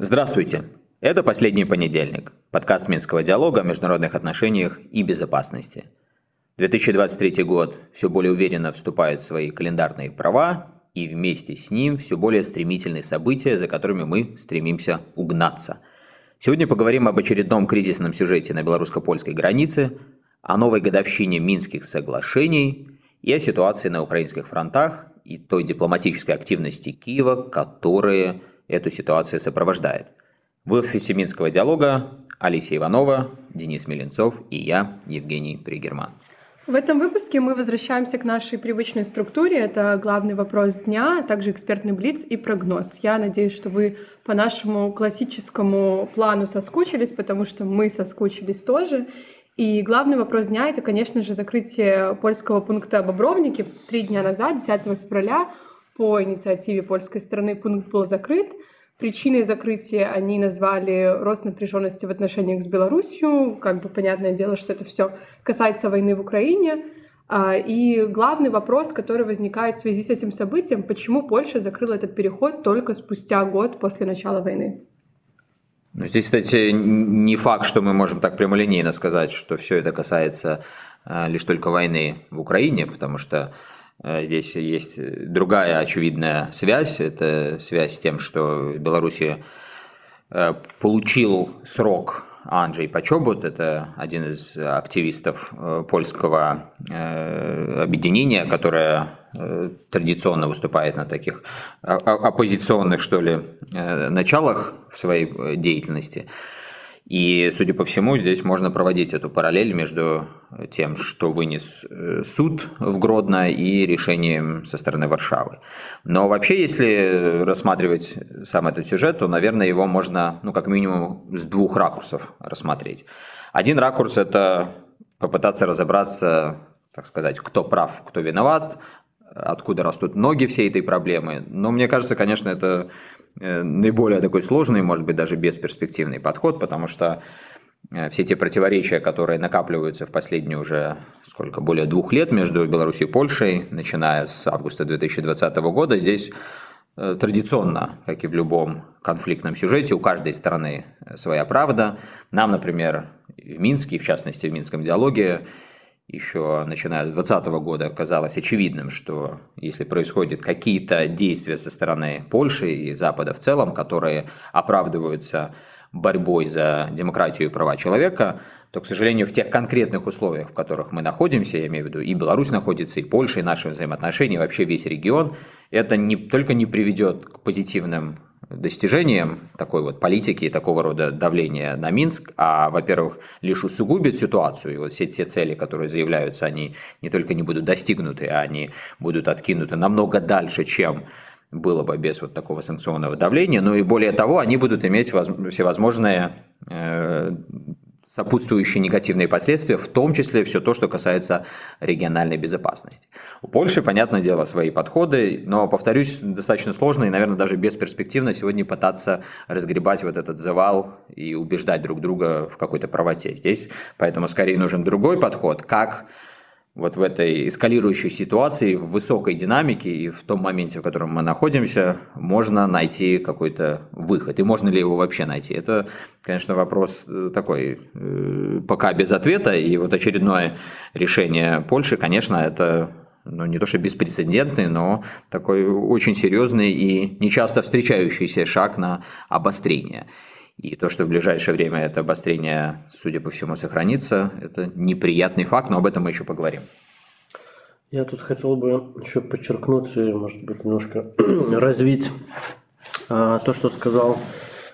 Здравствуйте! Это «Последний понедельник» – подкаст Минского диалога о международных отношениях и безопасности. 2023 год все более уверенно вступает в свои календарные права, и вместе с ним все более стремительные события, за которыми мы стремимся угнаться. Сегодня поговорим об очередном кризисном сюжете на белорусско-польской границе, о новой годовщине Минских соглашений и о ситуации на украинских фронтах и той дипломатической активности Киева, которые эту ситуацию сопровождает. В офисе Минского диалога Алисия Иванова, Денис Меленцов и я, Евгений Пригерман. В этом выпуске мы возвращаемся к нашей привычной структуре. Это главный вопрос дня, а также экспертный блиц и прогноз. Я надеюсь, что вы по нашему классическому плану соскучились, потому что мы соскучились тоже. И главный вопрос дня — это, конечно же, закрытие польского пункта Бобровники. Три дня назад, 10 февраля, по инициативе польской стороны пункт был закрыт. Причиной закрытия они назвали рост напряженности в отношениях с Беларусью. Как бы понятное дело, что это все касается войны в Украине. А, и главный вопрос, который возникает в связи с этим событием, почему Польша закрыла этот переход только спустя год после начала войны? Ну, здесь, кстати, не факт, что мы можем так прямолинейно сказать, что все это касается а, лишь только войны в Украине, потому что Э, здесь есть другая очевидная связь. Это связь с тем, что в Беларуси э, получил срок Анджей Почобут, это один из активистов э, польского объединения, которое традиционно выступает на таких оппозиционных, что ли, началах в своей деятельности. И, судя по всему, здесь можно проводить эту параллель между тем, что вынес э, суд в Гродно и решением со стороны Варшавы. Но вообще, если рассматривать сам этот сюжет, то, наверное, его можно, ну, как минимум, с двух ракурсов рассмотреть. Один ракурс – это попытаться разобраться, так сказать, кто прав, кто виноват, откуда растут ноги всей этой проблемы. Но мне кажется, конечно, это Э, наиболее такой сложный, может быть, даже бесперспективный подход, потому что э, все те противоречия, которые накапливаются в последние уже сколько, более двух лет между Беларусью и Польшей, начиная с августа 2020 года, здесь э, традиционно, как и в любом конфликтном сюжете, у каждой стороны своя правда. Нам, например, в Минске, в частности в Минском диалоге, еще начиная с 2020 года казалось очевидным, что если происходят какие-то действия со стороны Польши и Запада в целом, которые оправдываются борьбой за демократию и права человека, то, к сожалению, в тех конкретных условиях, в которых мы находимся, я имею в виду и Беларусь находится, и Польша, и наши взаимоотношения, и вообще весь регион, это не только не приведет к позитивным достижением такой вот политики и такого рода давления на Минск, а, во-первых, лишь усугубит ситуацию, и вот все те цели, которые заявляются, они не только не будут достигнуты, а они будут откинуты намного дальше, чем было бы без вот такого санкционного давления, но и более того, они будут иметь всевозможные э, сопутствующие негативные последствия, в том числе все то, что касается региональной безопасности. У Польши, понятное дело, свои подходы, но, повторюсь, достаточно сложно и, наверное, даже бесперспективно сегодня пытаться разгребать вот этот завал и убеждать друг друга в какой-то правоте. Здесь поэтому скорее нужен другой подход, как вот в этой эскалирующей ситуации, в высокой динамике и в том моменте, в котором мы находимся, можно найти какой-то выход. И можно ли его вообще найти? Это, конечно, вопрос э, такой э, пока без ответа. И вот очередное решение Польши, конечно, это ну, не то что беспрецедентный, но такой очень серьезный и нечасто встречающийся шаг на обострение. И то, что в ближайшее время это обострение, судя по всему, сохранится, это неприятный факт, но об этом мы еще поговорим. Я тут хотел бы еще подчеркнуть и, может быть, немножко развить а, то, что сказал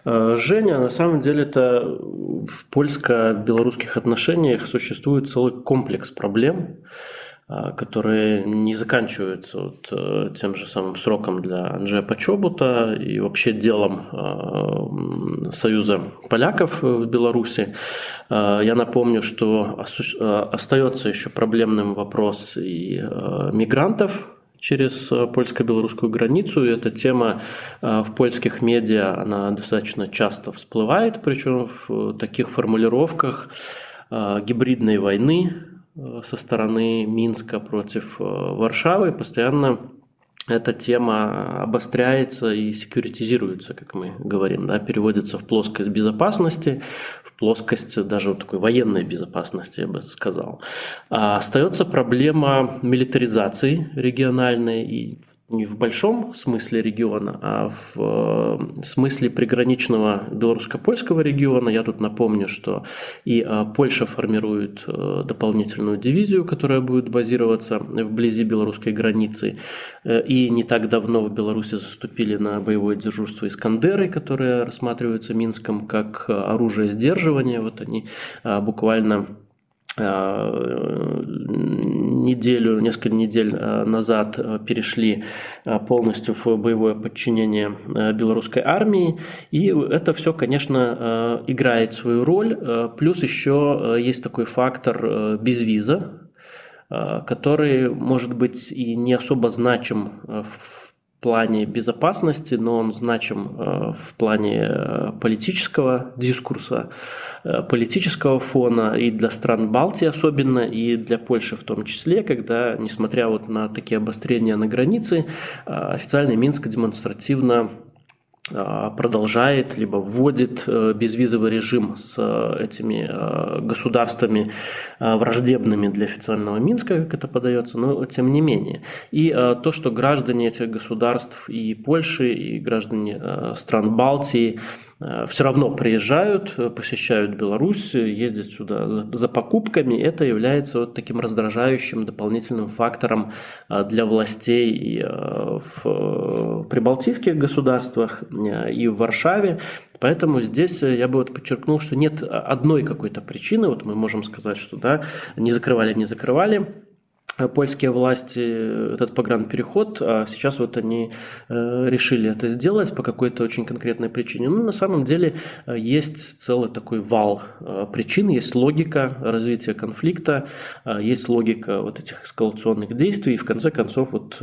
а, Женя. На самом деле это в польско-белорусских отношениях существует целый комплекс проблем, которые не заканчиваются вот э, тем же самым сроком для Анджея Почобута и вообще делом а, Союза поляков в Беларуси. А, я напомню, что остается еще проблемным вопрос и мигрантов, через польско-белорусскую границу. И эта тема в польских медиа, она достаточно часто всплывает, причем в таких формулировках гибридной войны, со стороны Минска против Варшавы, постоянно эта тема обостряется и секьюритизируется, как мы говорим, да, переводится в плоскость безопасности, в плоскость даже вот такой военной безопасности, я бы сказал. А остается проблема милитаризации региональной и не в большом смысле региона, а в э, смысле приграничного белорусско-польского региона. Я тут напомню, что и э, Польша формирует э, дополнительную дивизию, которая будет базироваться вблизи белорусской границы. И не так давно в Беларуси заступили на боевое дежурство Искандеры, которые рассматриваются Минском как оружие сдерживания. Вот они буквально неделю, несколько недель э, назад э, перешли полностью в боевое подчинение белорусской армии. И это все, конечно, играет свою роль. Плюс еще есть такой фактор безвиза, который, может быть, и не особо значим в плане безопасности, но он значим э, в плане э, политического дискурса, э, политического фона и для стран Балтии особенно, и для Польши в том числе, когда, несмотря вот на такие обострения на границе, официальный Минск демонстративно продолжает либо вводит э, безвизовый режим с э, этими э, государствами враждебными для официального Минска, как это подается, но тем не менее. И то, что граждане этих государств и Польши, и граждане стран Балтии Э, все равно приезжают, э, посещают Беларусь, ездят сюда за покупками. Это является вот таким раздражающим дополнительным фактором э, для властей и в прибалтийских государствах, и в Варшаве. Поэтому здесь я бы вот подчеркнул, что нет одной какой-то причины. Вот мы можем сказать, что да, не закрывали, не закрывали польские власти этот погранпереход, а сейчас вот они э, решили это сделать по какой-то очень конкретной причине. Ну, на самом деле э, есть целый такой вал э, причин, есть логика развития конфликта, есть логика вот этих эскалационных действий, и в конце концов вот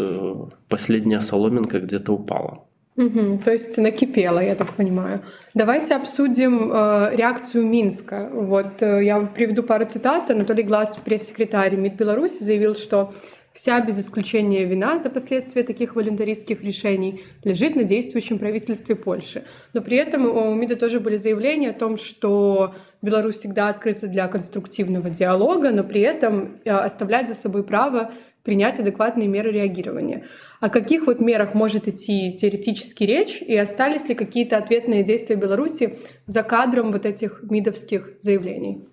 последняя соломинка где-то упала. Угу, то есть накипело, я так понимаю. Давайте обсудим э, реакцию Минска. Вот э, я приведу пару цитат. Анатолий Глаз, пресс-секретарь МИД Беларуси, заявил, что вся без исключения вина за последствия таких волюнтаристских решений лежит на действующем правительстве Польши. Но при этом у МИДа тоже были заявления о том, что Беларусь всегда открыта для конструктивного диалога, но при этом э, оставлять за собой право принять адекватные меры реагирования. О каких вот мерах может идти теоретически речь, и остались ли какие-то ответные действия Беларуси за кадром вот этих МИДовских заявлений?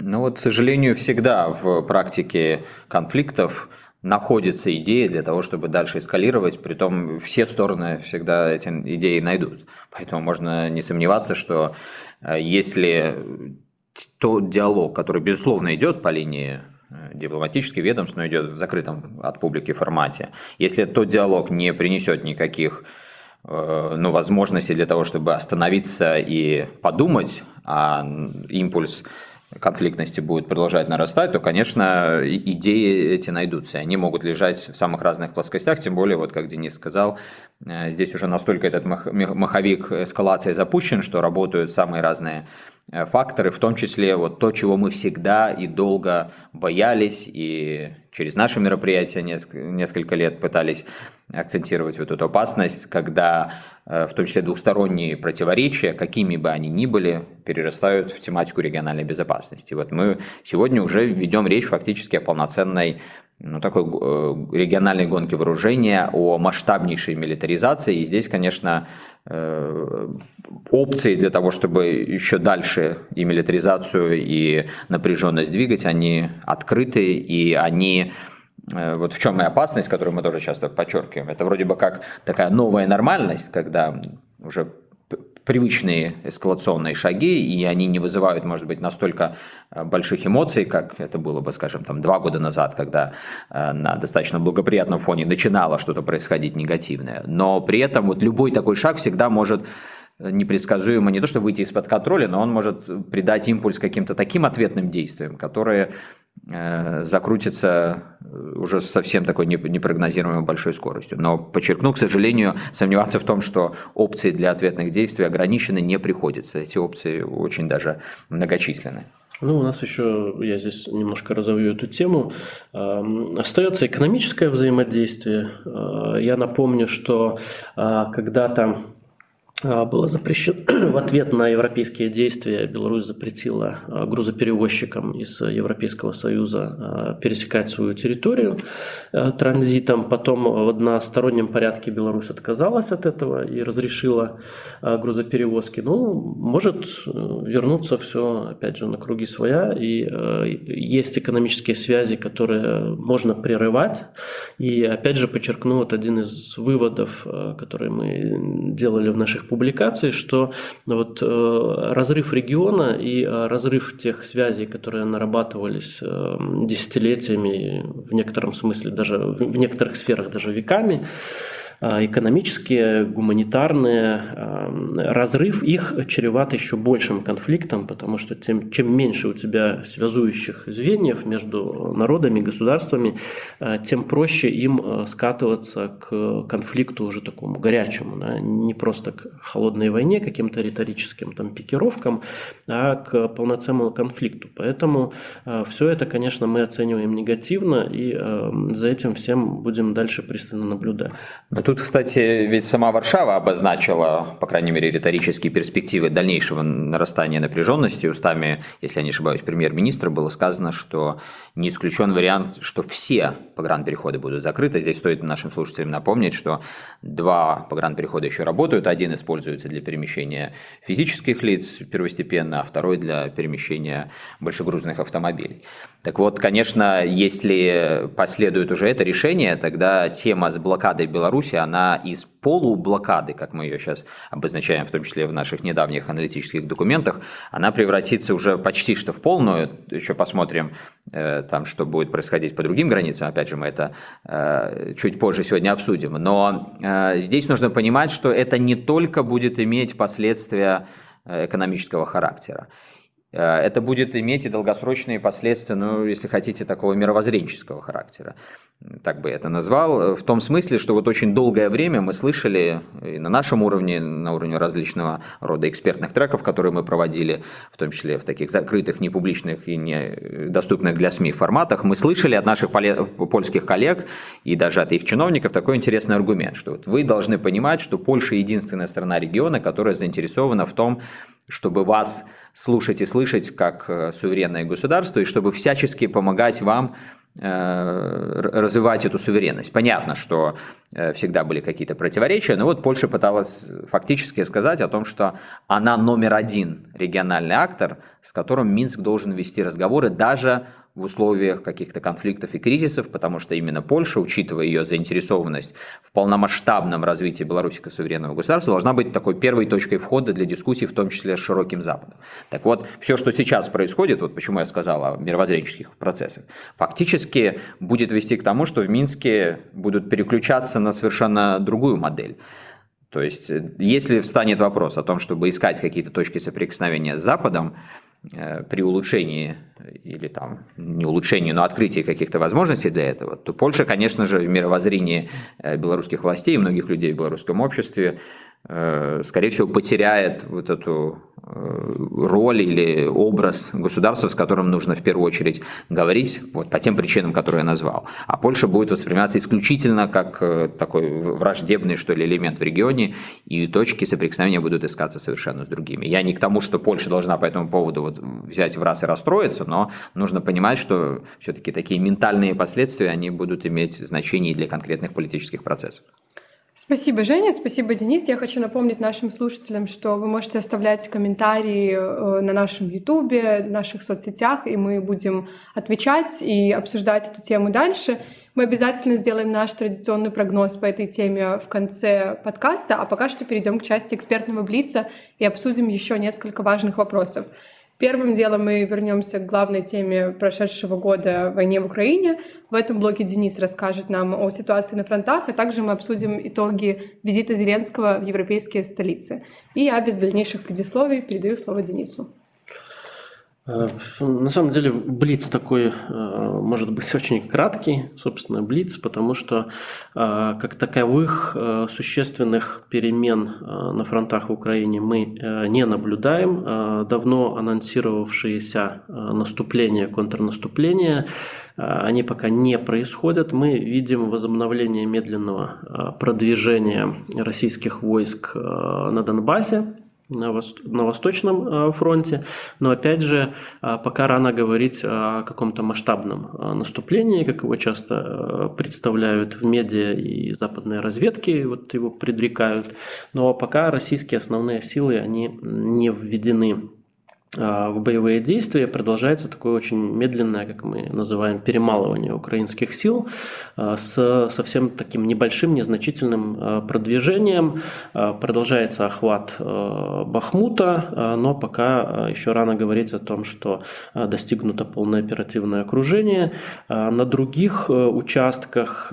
Ну вот, к сожалению, всегда в практике конфликтов находится идея для того, чтобы дальше эскалировать, притом все стороны всегда эти идеи найдут. Поэтому можно не сомневаться, что э, если тот диалог, который, безусловно, идет по линии дипломатический ведомств, но идет в закрытом от публики формате. Если тот диалог не принесет никаких э, ну, возможностей для того, чтобы остановиться и подумать, а импульс конфликтности будет продолжать нарастать, то, конечно, идеи эти найдутся. Они могут лежать в самых разных плоскостях, тем более, вот как Денис сказал, э, здесь уже настолько этот маховик эскалации запущен, что работают самые разные Э, факторы, в том числе вот то, чего мы всегда и долго боялись, и через наши мероприятия несколько лет пытались акцентировать вот эту опасность, когда э, в том числе двухсторонние противоречия, какими бы они ни были, перерастают в тематику региональной безопасности. Вот мы сегодня уже ведем речь фактически о полноценной ну, такой э, региональной гонки вооружения, о масштабнейшей милитаризации. И здесь, конечно, э, опции для того, чтобы еще дальше и милитаризацию, и напряженность двигать, они открыты, и они э, вот в чем и опасность, которую мы тоже часто подчеркиваем. Это вроде бы как такая новая нормальность, когда уже привычные эскалационные шаги, и они не вызывают, может быть, настолько э, больших эмоций, как это было бы, скажем, там два года назад, когда э, на достаточно благоприятном фоне начинало что-то происходить негативное. Но при этом вот любой такой шаг всегда может э, непредсказуемо не то, что выйти из-под контроля, но он может придать импульс каким-то таким ответным действиям, которые закрутится уже совсем такой непрогнозируемой большой скоростью. Но подчеркну, к сожалению, сомневаться в том, что опции для ответных действий ограничены, не приходится. Эти опции очень даже многочисленны. Ну, у нас еще, я здесь немножко разовью эту тему, остается экономическое взаимодействие. Я напомню, что когда-то было запрещено в ответ на европейские действия Беларусь запретила а, грузоперевозчикам из Европейского Союза а, пересекать свою территорию транзитом. Потом в одностороннем порядке Беларусь отказалась от этого и разрешила грузоперевозки. Ну, может э, вернуться все, опять же, на круги своя. И есть экономические связи, которые можно прерывать. И опять же подчеркну вот один из выводов, которые мы делали в наших публикаций, что вот э, разрыв региона и э, разрыв тех связей, которые нарабатывались э, десятилетиями, в некотором смысле даже в некоторых сферах даже веками, экономические, гуманитарные, а, разрыв их чреват еще большим конфликтом, потому что тем, чем меньше у тебя связующих звеньев между народами, государствами, а, тем проще им скатываться к конфликту уже такому горячему, да, не просто к холодной войне, каким-то риторическим там, пикировкам, а к полноценному конфликту. Поэтому все это, конечно, мы оцениваем негативно, и за этим всем будем дальше пристально наблюдать. Тут кстати, ведь сама Варшава обозначила, по крайней мере, риторические перспективы дальнейшего нарастания напряженности. Устами, если я не ошибаюсь, премьер-министра было сказано, что не исключен вариант, что все погранпереходы будут закрыты. Здесь стоит нашим слушателям напомнить, что два погранперехода еще работают. Один используется для перемещения физических лиц первостепенно, а второй для перемещения большегрузных автомобилей. Так вот, конечно, если последует уже это решение, тогда тема с блокадой Беларуси, она из полублокады, как мы ее сейчас обозначаем, в том числе в наших недавних аналитических документах, она превратится уже почти что в полную. Еще посмотрим, э, там, что будет происходить по другим границам. Опять же, мы это э, чуть позже сегодня обсудим. Но э, здесь нужно понимать, что это не только будет иметь последствия экономического характера. Э, это будет иметь и долгосрочные последствия, ну, если хотите, такого мировоззренческого характера. Так бы я это назвал. В том смысле, что вот очень долгое время мы слышали и на нашем уровне, на уровне различного рода экспертных треков, которые мы проводили, в том числе в таких закрытых, непубличных и недоступных для СМИ форматах, мы слышали от наших польских коллег и даже от их чиновников такой интересный аргумент, что вот вы должны понимать, что Польша единственная страна региона, которая заинтересована в том, чтобы вас слушать и слышать как э, суверенное государство, и чтобы всячески помогать вам э, развивать эту суверенность. Понятно, что э, всегда были какие-то противоречия, но вот Польша пыталась фактически сказать о том, что она номер один региональный актор, с которым Минск должен вести разговоры даже в условиях каких-то конфликтов и кризисов, потому что именно Польша, учитывая ее заинтересованность в полномасштабном развитии Беларуси как суверенного государства, должна быть такой первой точкой входа для дискуссий, в том числе с широким Западом. Так вот, все, что сейчас происходит, вот почему я сказал о мировоззренческих процессах, фактически будет вести к тому, что в Минске будут переключаться на совершенно другую модель. То есть, если встанет вопрос о том, чтобы искать какие-то точки соприкосновения с Западом, Э, при улучшении или там не улучшении, но открытии каких-то возможностей для этого, то Польша, конечно же, в мировоззрении э, белорусских властей и многих людей в белорусском обществе Э, скорее всего, потеряет вот эту э, роль или образ государства, с которым нужно в первую очередь говорить, вот по тем причинам, которые я назвал. А Польша будет восприниматься исключительно как э, такой враждебный, что ли, элемент в регионе, и точки соприкосновения будут искаться совершенно с другими. Я не к тому, что Польша должна по этому поводу вот взять в раз и расстроиться, но нужно понимать, что все-таки такие ментальные последствия, они будут иметь значение и для конкретных политических процессов. Спасибо, Женя, спасибо, Денис. Я хочу напомнить нашим слушателям, что вы можете оставлять комментарии э, на нашем Ютубе, наших соцсетях, и мы будем отвечать и обсуждать эту тему дальше. Мы обязательно сделаем наш традиционный прогноз по этой теме в конце подкаста, а пока что перейдем к части экспертного блица и обсудим еще несколько важных вопросов. Первым делом мы вернемся к главной теме прошедшего года войне в Украине. В этом блоке Денис расскажет нам о ситуации на фронтах, а также мы обсудим итоги визита Зеленского в европейские столицы. И я без дальнейших предисловий передаю слово Денису. Э, на самом деле Блиц такой э, может быть очень краткий, собственно, Блиц, потому что э, как таковых существенных перемен на фронтах в Украине мы не наблюдаем. Давно анонсировавшиеся наступления, контрнаступления, они пока не происходят. Мы видим возобновление медленного продвижения российских войск на Донбассе на, вос, на Восточном э, фронте. Но опять же, э, пока рано говорить о каком-то масштабном э, наступлении, как его часто представляют в медиа и западные разведки, вот его предрекают. Но пока российские основные силы, они не введены в боевые действия продолжается такое очень медленное, как мы называем, перемалывание украинских сил а, с совсем таким небольшим, незначительным а, продвижением. Продолжается охват Бахмута, но пока еще рано говорить о том, что достигнуто полное оперативное окружение. На других участках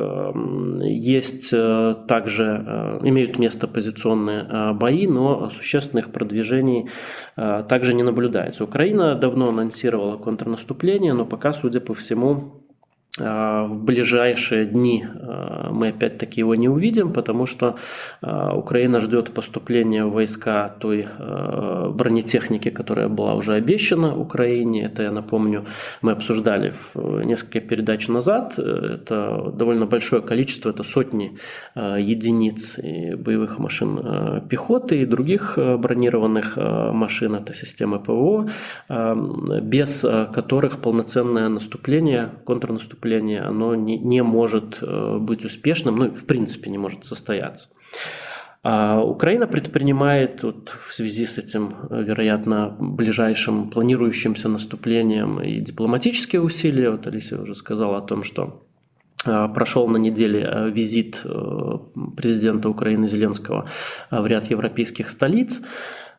есть также, имеют место позиционные бои, но существенных продвижений также не наблюдается наблюдается. Украина давно анонсировала контрнаступление, но пока, судя по всему, в ближайшие дни а, мы опять-таки его не увидим, потому что а, Украина ждет поступления войска той бронетехники, которая была уже обещана Украине. Это, я напомню, мы обсуждали в несколько передач назад. Это довольно большое количество, это сотни единиц боевых машин пехоты и других бронированных машин, это системы ПВО, без которых полноценное наступление, контрнаступление наступление, оно не, не может э, быть успешным, ну, в принципе, не может состояться. А Украина предпринимает вот в связи с этим, вероятно, ближайшим планирующимся наступлением и дипломатические усилия. Вот Алисия уже сказала о том, что э, прошел на неделе э, визит президента Украины Зеленского в ряд европейских столиц.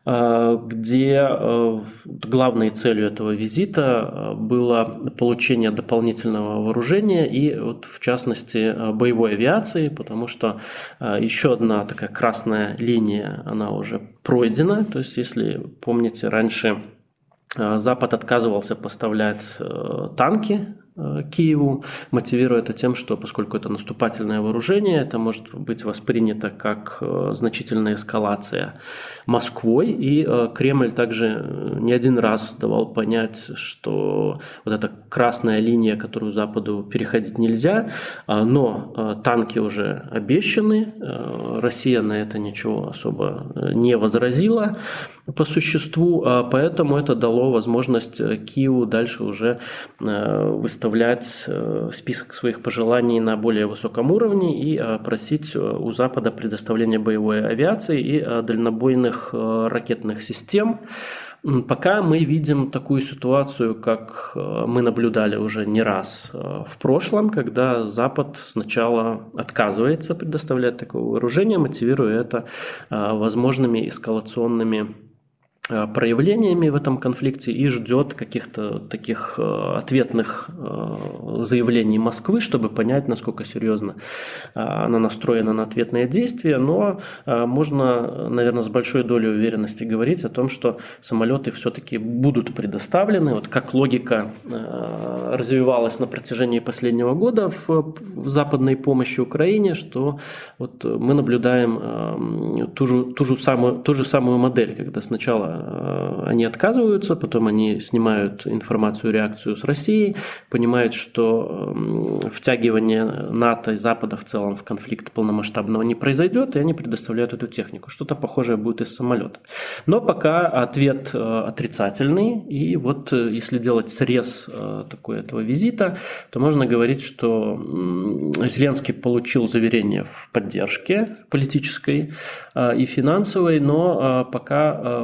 Э, где э, главной целью этого визита э, было получение дополнительного вооружения и, вот, в частности, боевой авиации, потому что еще одна такая красная линия, она уже пройдена. То есть, если помните, раньше Запад отказывался поставлять танки Э, Киеву, мотивируя это тем, что поскольку это наступательное вооружение, это может быть воспринято как э, значительная эскалация Москвой, и э, Кремль также не один раз давал понять, что вот эта красная линия, которую Западу переходить нельзя, но танки уже обещаны, Россия на это ничего особо не возразила по существу, поэтому это дало возможность Киеву дальше уже выставлять выставлять э, список своих пожеланий на более высоком уровне и э, просить э, у Запада предоставления боевой авиации и дальнобойных ракетных систем. Пока мы видим такую ситуацию, как мы наблюдали уже не раз в прошлом, когда Запад сначала отказывается предоставлять такое вооружение, мотивируя это возможными эскалационными Э, проявлениями в этом конфликте и ждет каких-то таких э, ответных э, заявлений Москвы, чтобы понять, насколько серьезно она настроена на ответные действия. Но можно, наверное, с большой долей уверенности говорить о том, что самолеты все-таки будут предоставлены. Вот как логика развивалась на протяжении последнего года в, западной помощи Украине, что вот мы наблюдаем ту же, ту же, самую, ту же самую модель, когда сначала Э, они отказываются, потом они снимают информацию, реакцию с Россией, понимают, что втягивание НАТО и Запада в целом в конфликт полномасштабного не произойдет, и они предоставляют эту технику. Что-то похожее будет из самолета. Но пока ответ э, отрицательный, и вот э, если делать срез такой этого визита, то можно говорить, что Зеленский получил заверение в поддержке политической и финансовой, но пока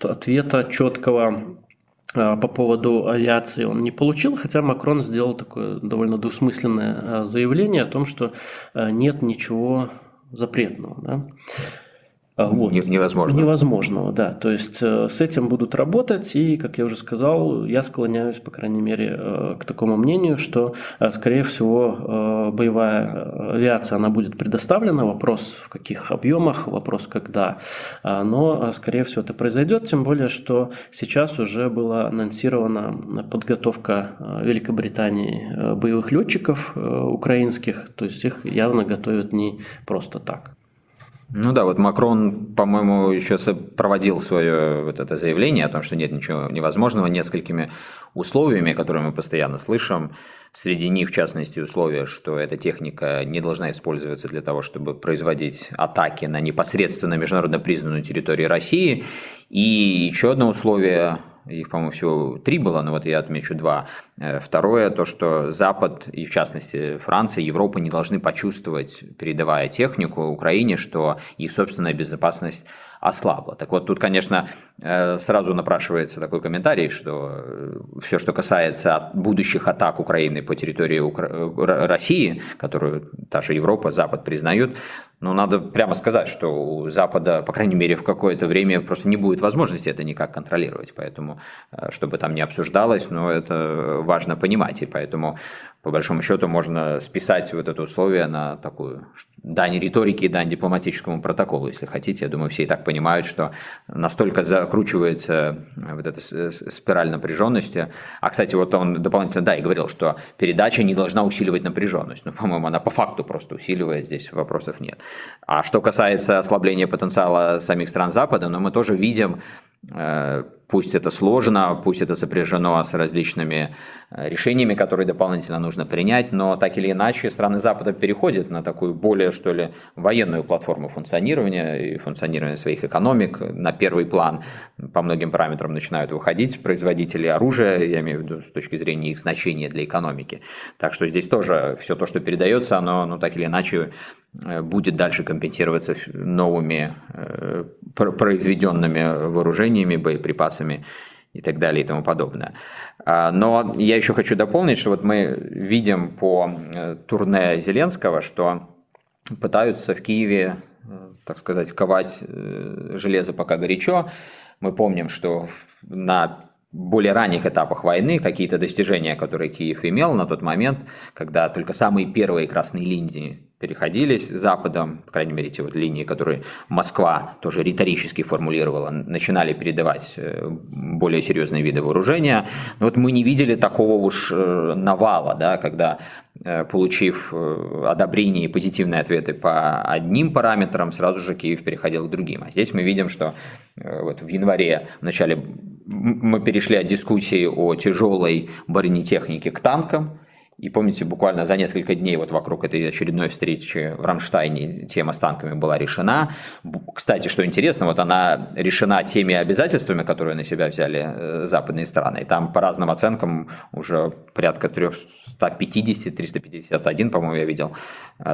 ответа четкого а, по поводу авиации он не получил, хотя Макрон сделал такое довольно двусмысленное а, заявление о том, что а, нет ничего запретного. Да? А, вот. Невозможно. Невозможного, да. То есть э, с этим будут работать, и, как я уже сказал, я склоняюсь, по крайней мере, э, к такому мнению, что, э, скорее всего, боевая авиация, она будет предоставлена. Вопрос в каких объемах, вопрос когда. Но, скорее всего, это произойдет, тем более, что сейчас уже была анонсирована подготовка Великобритании боевых летчиков украинских, то есть их явно готовят не просто так. Ну да, вот Макрон, по-моему, еще проводил свое вот это заявление о том, что нет ничего невозможного несколькими условиями, которые мы постоянно слышим. Среди них, в частности, условия, что эта техника не должна использоваться для того, чтобы производить атаки на непосредственно международно признанную территорию России. И еще одно условие их, по-моему, всего три было, но вот я отмечу два. Э, второе, то, что Запад, и в частности Франция, Европа не должны почувствовать, передавая технику Украине, что их собственная безопасность ослабла. Так вот, тут, конечно, э, сразу напрашивается такой комментарий, что э, все, что касается будущих атак Украины по территории Укра... России, которую та же Европа, Запад признают, но надо прямо сказать, что у Запада, по крайней мере, в какое-то время просто не будет возможности это никак контролировать. Поэтому, э, чтобы там не обсуждалось, но это важно понимать. И поэтому, по большому счету, можно списать вот это условие на такую дань риторики и дань дипломатическому протоколу, если хотите. Я думаю, все и так понимают, что настолько закручивается э, вот эта спираль напряженности. А, кстати, вот он дополнительно, да, и говорил, что передача не должна усиливать напряженность. Но, по-моему, она по факту просто усиливает, здесь вопросов нет. А что касается ослабления потенциала самих стран Запада, ну, мы тоже видим Э, пусть это сложно, пусть это сопряжено с различными э, решениями, которые дополнительно нужно принять, но так или иначе страны Запада переходят на такую более, что ли, военную платформу функционирования и функционирования своих экономик. На первый план по многим параметрам начинают выходить производители оружия, я имею в виду с точки зрения их значения для экономики. Так что здесь тоже все то, что передается, оно ну, так или иначе Э, будет дальше компенсироваться новыми э, произведенными вооружениями, боеприпасами и так далее и тому подобное. А, но я еще хочу дополнить, что вот мы видим по э, турне Зеленского, что пытаются в Киеве, так сказать, ковать железо пока горячо. Мы помним, что на более ранних этапах войны какие-то достижения, которые Киев имел на тот момент, когда только самые первые красные линии переходились Западом, по крайней мере, те вот линии, которые Москва тоже риторически формулировала, начинали передавать э, более серьезные виды вооружения. Но вот мы не видели такого уж э, навала, да, когда, э, получив одобрение и позитивные ответы по одним параметрам, сразу же Киев переходил к другим. А здесь мы видим, что вот в январе в начале мы перешли от дискуссии о тяжелой бронетехнике к танкам, и помните, буквально за несколько дней вот вокруг этой очередной встречи в Рамштайне тема с танками была решена. Кстати, что интересно, вот она решена теми обязательствами, которые на себя взяли э, западные страны. И там по разным оценкам уже порядка 350-351, по-моему, я видел,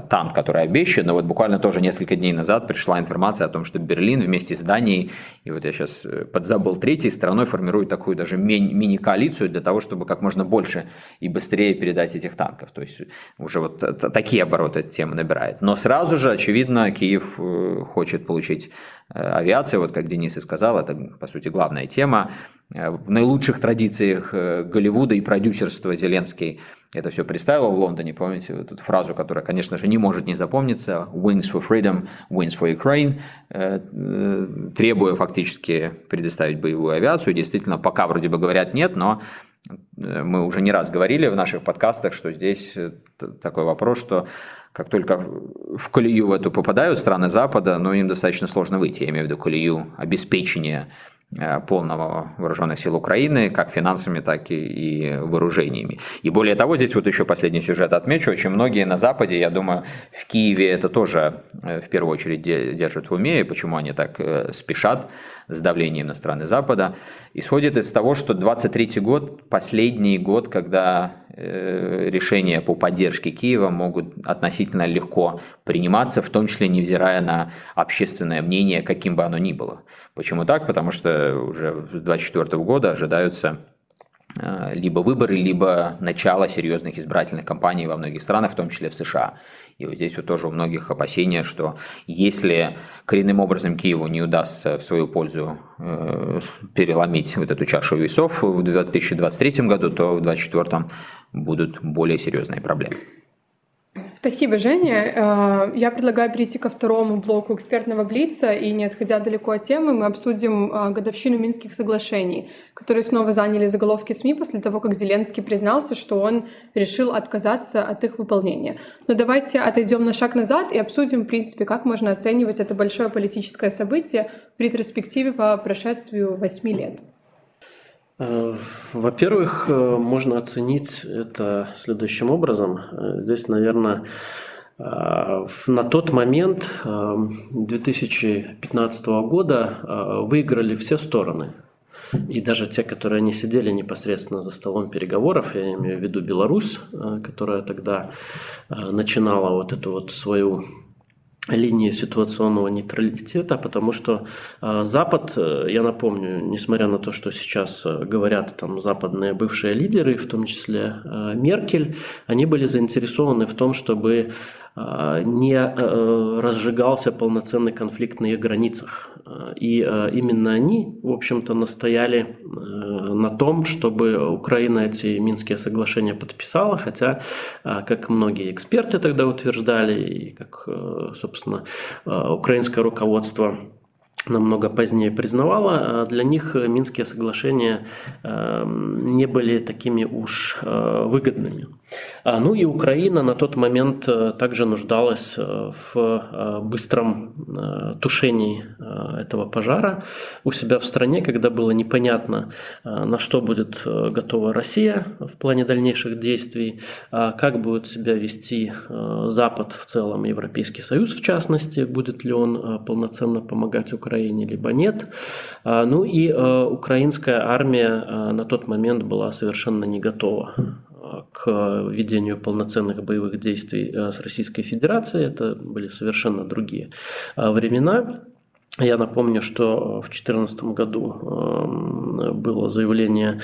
танк, который обещан. Но вот буквально тоже несколько дней назад пришла информация о том, что Берлин вместе с Данией, и вот я сейчас э, подзабыл, третьей страной формирует такую даже мини-коалицию для того, чтобы как можно больше и быстрее передать передать этих танков. То есть уже вот такие обороты эта тема набирает. Но сразу же, очевидно, Киев э, хочет получить э, авиацию, вот как Денис и сказал, это, по сути, главная тема. Э, в наилучших традициях Голливуда и продюсерства Зеленский это все представил в Лондоне, помните, вот эту фразу, которая, конечно же, не может не запомниться, «Wings for freedom, wings for Ukraine», требуя фактически предоставить боевую авиацию. Действительно, пока вроде бы говорят нет, но мы уже не раз говорили в наших подкастах, что здесь э, такой вопрос, что как только в колею в эту попадают страны Запада, но им достаточно сложно выйти, я имею в виду колею обеспечения Э, полного вооруженных сил Украины, как финансами, так и, и вооружениями. И более того, здесь вот еще последний сюжет отмечу, очень многие на Западе, я думаю, в Киеве это тоже э, в первую очередь держат в уме, и почему они так спешат с давлением на страны Запада, исходит из того, что 23 год, последний год, когда решения по поддержке Киева могут относительно легко приниматься, в том числе невзирая на общественное мнение, каким бы оно ни было. Почему так? Потому что уже с 2024 года ожидаются Э, либо выборы, либо начало серьезных избирательных кампаний во многих странах, в том числе в США. И вот здесь вот тоже у многих опасения, что если коренным образом Киеву не удастся в свою пользу э, переломить вот эту чашу весов в 2023 году, то в 2024 будут более серьезные проблемы. Спасибо, Женя. Э, я предлагаю перейти ко второму блоку экспертного блица, и не отходя далеко от темы, мы обсудим э, годовщину Минских соглашений, которые снова заняли заголовки СМИ после того, как Зеленский признался, что он решил отказаться от их выполнения. Но давайте отойдем на шаг назад и обсудим, в принципе, как можно оценивать это большое политическое событие в ретроспективе по прошествию восьми лет. Э, во-первых, э, можно оценить это следующим образом. Э, здесь, наверное, на тот момент 2015 года выиграли все стороны. И даже те, которые не сидели непосредственно за столом переговоров, я имею в виду Беларусь, которая тогда начинала вот эту вот свою линии ситуационного нейтралитета, потому что э, Запад, э, я напомню, несмотря на то, что сейчас э, говорят там западные бывшие лидеры, в том числе Меркель, они были заинтересованы в том, чтобы не разжигался полноценный конфликт на их границах. И именно они, в общем-то, настояли на том, чтобы Украина эти Минские соглашения подписала, хотя, как многие эксперты тогда утверждали, и как, собственно, украинское руководство намного позднее признавала, для них Минские соглашения не были такими уж выгодными. А, ну и Украина на тот момент э, также нуждалась э, в э, быстром тушении этого пожара у себя в стране, когда было непонятно, на что будет готова Россия в плане дальнейших действий, а как будет себя вести Запад в целом, Европейский Союз в частности, будет ли он полноценно помогать Украине, либо нет. А, ну и украинская армия на тот момент была совершенно не готова к ведению полноценных боевых действий с Российской Федерацией. Это были совершенно другие времена. Я напомню, что в 2014 году было заявление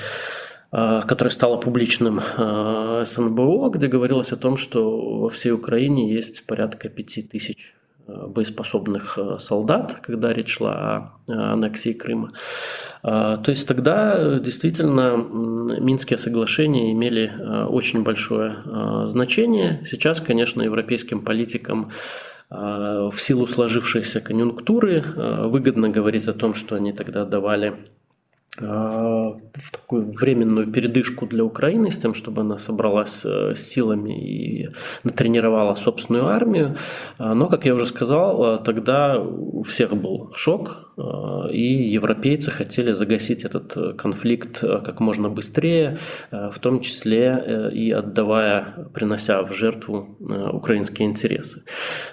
которое стало публичным СНБО, где говорилось о том, что во всей Украине есть порядка пяти тысяч боеспособных солдат, когда речь шла о аннексии Крыма. А, то есть тогда действительно Минские соглашения имели а, очень большое значение. Сейчас, конечно, европейским политикам в силу сложившейся конъюнктуры выгодно говорить о том, что они тогда давали в такую временную передышку для Украины с тем, чтобы она собралась э, с силами и натренировала собственную армию. Но, как я уже сказал, тогда у всех был шок, Э, и европейцы хотели загасить этот э, конфликт э, как можно быстрее, в том числе и отдавая, принося в жертву украинские интересы.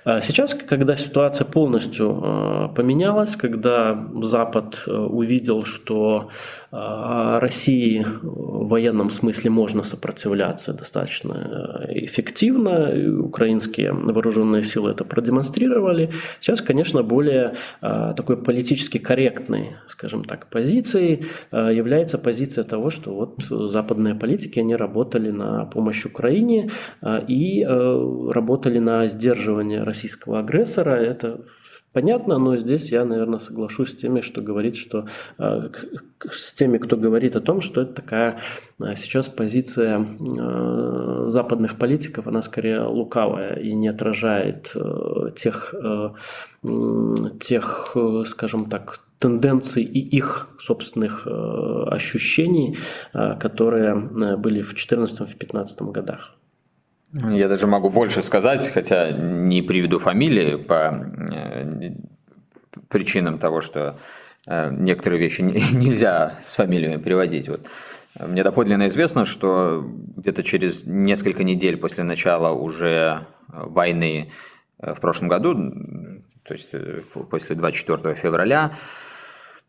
Сейчас, когда ситуация полностью поменялась, когда Запад увидел, что России в военном смысле можно сопротивляться достаточно эффективно, украинские вооруженные силы это продемонстрировали, сейчас, конечно, более такой политический политически корректной, скажем так, позицией э, является позиция того, что вот западные политики, они работали на помощь Украине э, и э, работали на сдерживание российского агрессора. Это понятно, но здесь я, наверное, соглашусь с теми, что говорит, что с теми, кто говорит о том, что это такая сейчас позиция западных политиков, она скорее лукавая и не отражает тех тех, э, скажем так, тенденций и их собственных э, ощущений, э, которые были в 2014-2015 годах. Я даже могу больше сказать, хотя не приведу фамилии по причинам того, что некоторые вещи нельзя с фамилиями приводить. Вот. Мне доподлинно известно, что где-то через несколько недель после начала уже войны в прошлом году то есть э, после 24 февраля,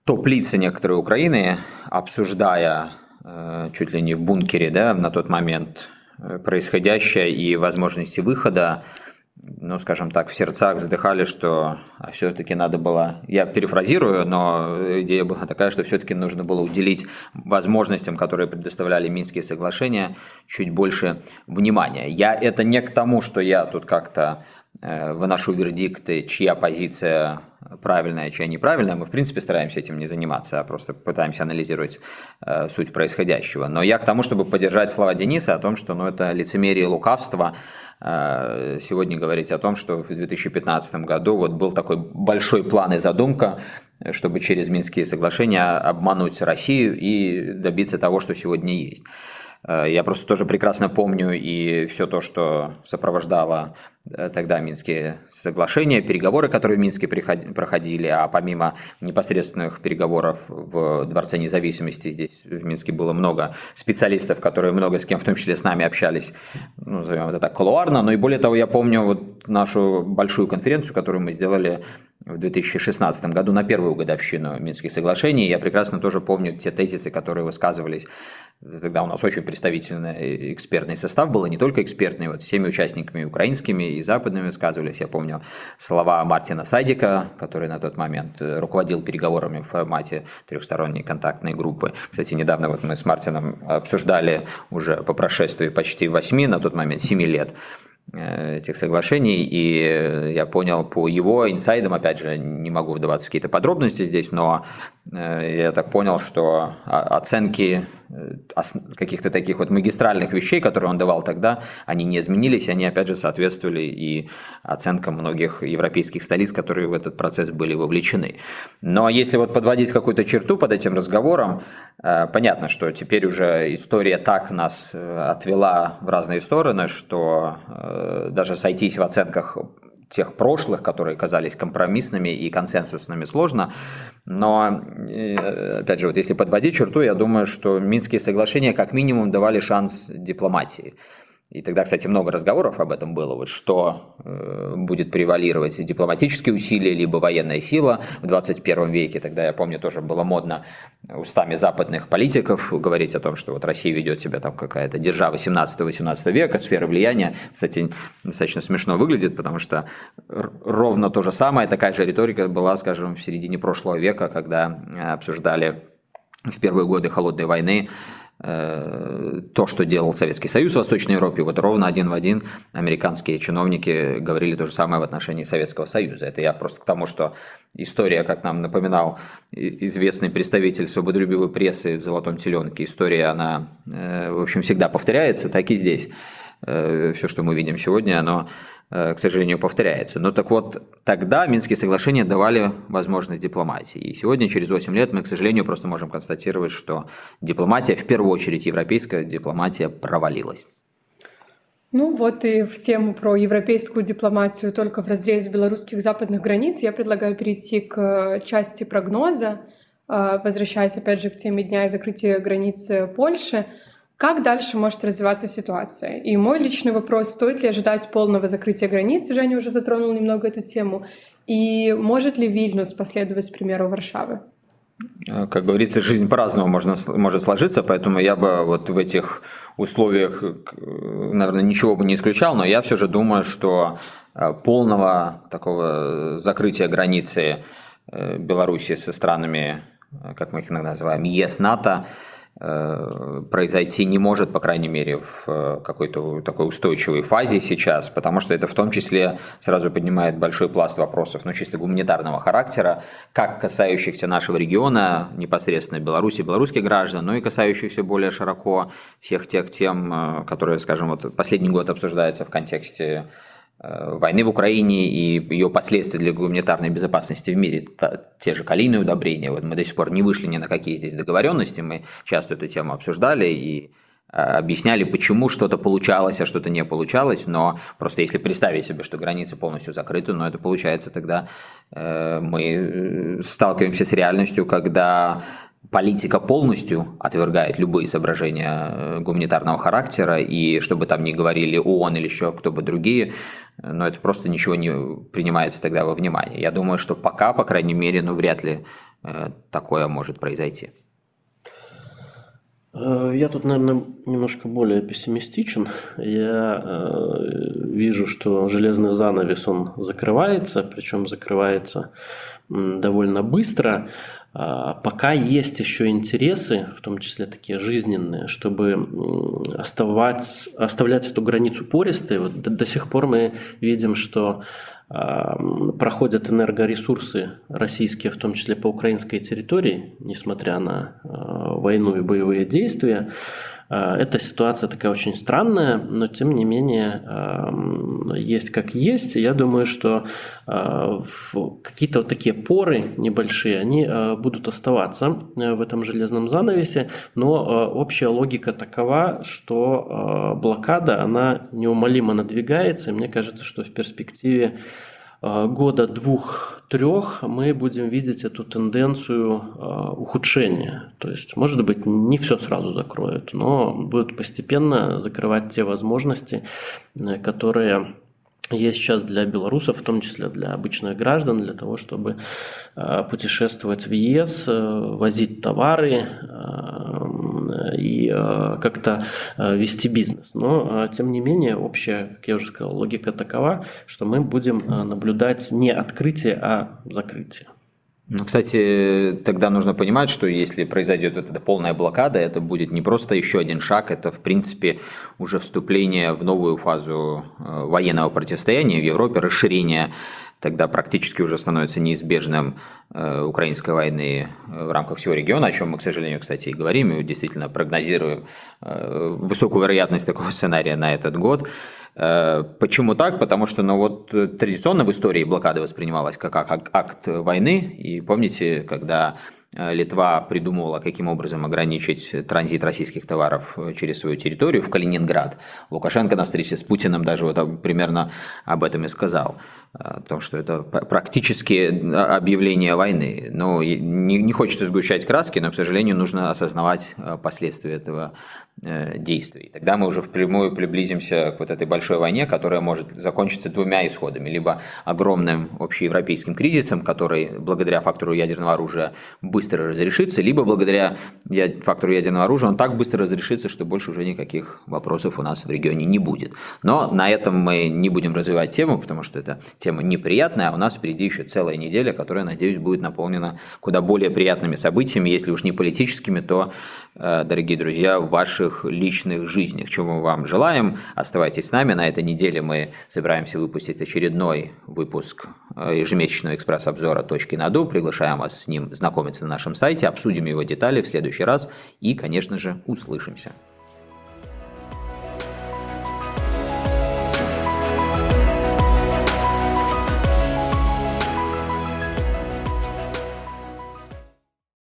топ-лица некоторые Украины, обсуждая э, чуть ли не в бункере да, на тот момент э, происходящее и возможности выхода, ну, скажем так, в сердцах вздыхали, что а все-таки надо было, я перефразирую, но идея была такая, что все-таки нужно было уделить возможностям, которые предоставляли Минские соглашения, чуть больше внимания. Я это не к тому, что я тут как-то э, выношу вердикты, чья позиция правильная, чья неправильная. Мы, в принципе, стараемся этим не заниматься, а просто пытаемся анализировать э, суть происходящего. Но я к тому, чтобы поддержать слова Дениса о том, что ну, это лицемерие и лукавство, Э, сегодня говорить о том, что в 2015 году вот был такой большой план и задумка, чтобы через Минские соглашения обмануть Россию и добиться того, что сегодня есть. Э, я просто тоже прекрасно помню и все то, что сопровождало э, тогда Минские соглашения, переговоры, которые в Минске проходили, а помимо непосредственных переговоров в Дворце независимости, здесь в Минске было много специалистов, которые много с кем, в том числе с нами общались, ну, назовем это так, колуарно, но и более того, я помню вот нашу большую конференцию, которую мы сделали в 2016 году на первую годовщину Минских соглашений. Я прекрасно тоже помню те тезисы, которые высказывались. Тогда у нас очень представительный экспертный состав был, и не только экспертный, вот всеми участниками украинскими и западными высказывались. Я помню слова Мартина Сайдика, который на тот момент руководил переговорами в формате трехсторонней контактной группы. Кстати, недавно вот мы с Мартином обсуждали уже по прошествии почти восьми, на тот момент семи лет, Э, этих соглашений, и я понял по его инсайдам, опять же, не могу вдаваться в какие-то подробности здесь, но э, я так понял, что оценки Э, каких-то таких вот магистральных вещей, которые он давал тогда, они не изменились, они опять же соответствовали и оценкам многих европейских столиц, которые в этот процесс были вовлечены. Но если вот подводить какую-то черту под этим разговором, э, понятно, что теперь уже история так нас э, отвела в разные стороны, что даже сойтись в оценках тех прошлых, которые казались компромиссными и консенсусными, сложно. Но, э, опять же, вот если подводить черту, я думаю, что Минские соглашения как минимум давали шанс дипломатии. И тогда, кстати, много разговоров об этом было, вот что э, будет превалировать, дипломатические усилия, либо военная сила в 21 веке. Тогда, я помню, тоже было модно устами западных политиков говорить о том, что вот Россия ведет себя там какая-то держава 17-18 века, сфера влияния. Кстати, достаточно смешно выглядит, потому что ровно то же самое, такая же риторика была, скажем, в середине прошлого века, когда обсуждали в первые годы Холодной войны Э, то, что делал Советский Союз в Восточной Европе, вот ровно один в один американские чиновники говорили то же самое в отношении Советского Союза. Это я просто к тому, что история, как нам напоминал известный представитель свободолюбивой прессы в «Золотом теленке», история, она, э, в общем, всегда повторяется, так и здесь. Э, Все, что мы видим сегодня, оно к сожалению, повторяется. Но так вот, тогда Минские соглашения давали возможность дипломатии. И сегодня, через 8 лет, мы, к сожалению, просто можем констатировать, что дипломатия, в первую очередь европейская дипломатия, провалилась. Ну вот и в тему про европейскую дипломатию только в разрезе белорусских западных границ я предлагаю перейти к части прогноза, э, возвращаясь опять же к теме дня и закрытия границы Польши. Как дальше может развиваться ситуация? И мой личный вопрос, стоит ли ожидать полного закрытия границ? Женя уже затронул немного эту тему. И может ли Вильнюс последовать примеру Варшавы? Э, как говорится, жизнь по-разному может сложиться, поэтому я бы вот в этих условиях, э, наверное, ничего бы не исключал, но я все же думаю, что э, полного такого закрытия границы Беларуси со странами, как мы их иногда называем, ЕС-НАТО, Э, произойти не может, по крайней мере, в э, какой-то такой устойчивой фазе сейчас, потому что это в том числе сразу поднимает большой пласт вопросов, ну, чисто гуманитарного характера, как касающихся нашего региона, непосредственно Беларуси, белорусских граждан, но и касающихся более широко всех тех тем, э, которые, скажем, вот последний год обсуждаются в контексте Э, войны в Украине и ее последствия для гуманитарной безопасности в мире, те же калийные удобрения. Вот мы до сих пор не вышли ни на какие здесь договоренности, мы часто эту тему обсуждали и э, объясняли, почему что-то получалось, а что-то не получалось, но просто если представить себе, что границы полностью закрыты, но это получается тогда э, мы сталкиваемся с реальностью, когда политика полностью отвергает любые соображения э, гуманитарного характера, и чтобы там ни говорили ООН или еще кто бы другие, но это просто ничего не принимается тогда во внимание. Я думаю, что пока, по крайней мере, ну вряд ли э, такое может произойти. Э, я тут, наверное, немножко более пессимистичен. Я вижу, что железный занавес, он закрывается, причем закрывается довольно быстро. А, пока есть еще интересы, в том числе такие жизненные, чтобы оставать, оставлять эту границу пористой. Вот до, до сих пор мы видим, что проходят энергоресурсы российские, в том числе по украинской территории, несмотря на а, войну и боевые действия. А, эта ситуация такая очень странная, но тем не менее есть как есть. Я думаю, что а, какие-то вот такие поры небольшие, они будут оставаться э, в этом железном занавесе, но общая логика такова, что блокада, она неумолимо надвигается, и мне кажется, что в перспективе года двух-трех мы будем видеть эту тенденцию а, ухудшения. То есть, может быть, не все сразу закроют, но будут постепенно закрывать те возможности, э, которые есть сейчас для белорусов, в том числе для обычных граждан, для того, чтобы э, путешествовать в ЕС, э, возить товары э, и как-то вести бизнес. Но, тем не менее, общая, как я уже сказал, логика такова, что мы будем наблюдать не открытие, а закрытие. Ну, кстати, тогда нужно понимать, что если произойдет вот эта полная блокада, это будет не просто еще один шаг, это, в принципе, уже вступление в новую фазу э, военного противостояния в Европе, расширение тогда практически уже становится неизбежным э, украинской войны в рамках всего региона, о чем мы, к сожалению, кстати, и говорим, и действительно прогнозируем э, высокую вероятность такого сценария на этот год. Э, почему так? Потому что ну, вот, традиционно в истории блокада воспринималась как акт войны. И помните, когда Э, Литва придумывала, каким образом ограничить транзит российских товаров э, через свою территорию в Калининград. Лукашенко на встрече с Путиным даже вот примерно об этом и сказал. О том, что это практически объявление войны. Но не, не хочется сгущать краски, но, к сожалению, нужно осознавать э, последствия этого действия. Тогда мы уже впрямую приблизимся к вот этой большой войне, которая может закончиться двумя исходами. Либо огромным общеевропейским кризисом, который благодаря фактору ядерного оружия быстро быстро разрешится, либо благодаря фактору ядерного оружия он так быстро разрешится, что больше уже никаких вопросов у нас в регионе не будет. Но на этом мы не будем развивать тему, потому что эта тема неприятная, а у нас впереди еще целая неделя, которая, надеюсь, будет наполнена куда более приятными событиями, если уж не политическими, то, э, дорогие друзья, в ваших личных жизнях. Чего мы вам желаем. Оставайтесь с нами. На этой неделе мы собираемся выпустить очередной выпуск ежемесячного экспресс-обзора «Точки на ду». Приглашаем вас с ним знакомиться на нашем сайте, обсудим его детали в следующий раз и, конечно же, услышимся.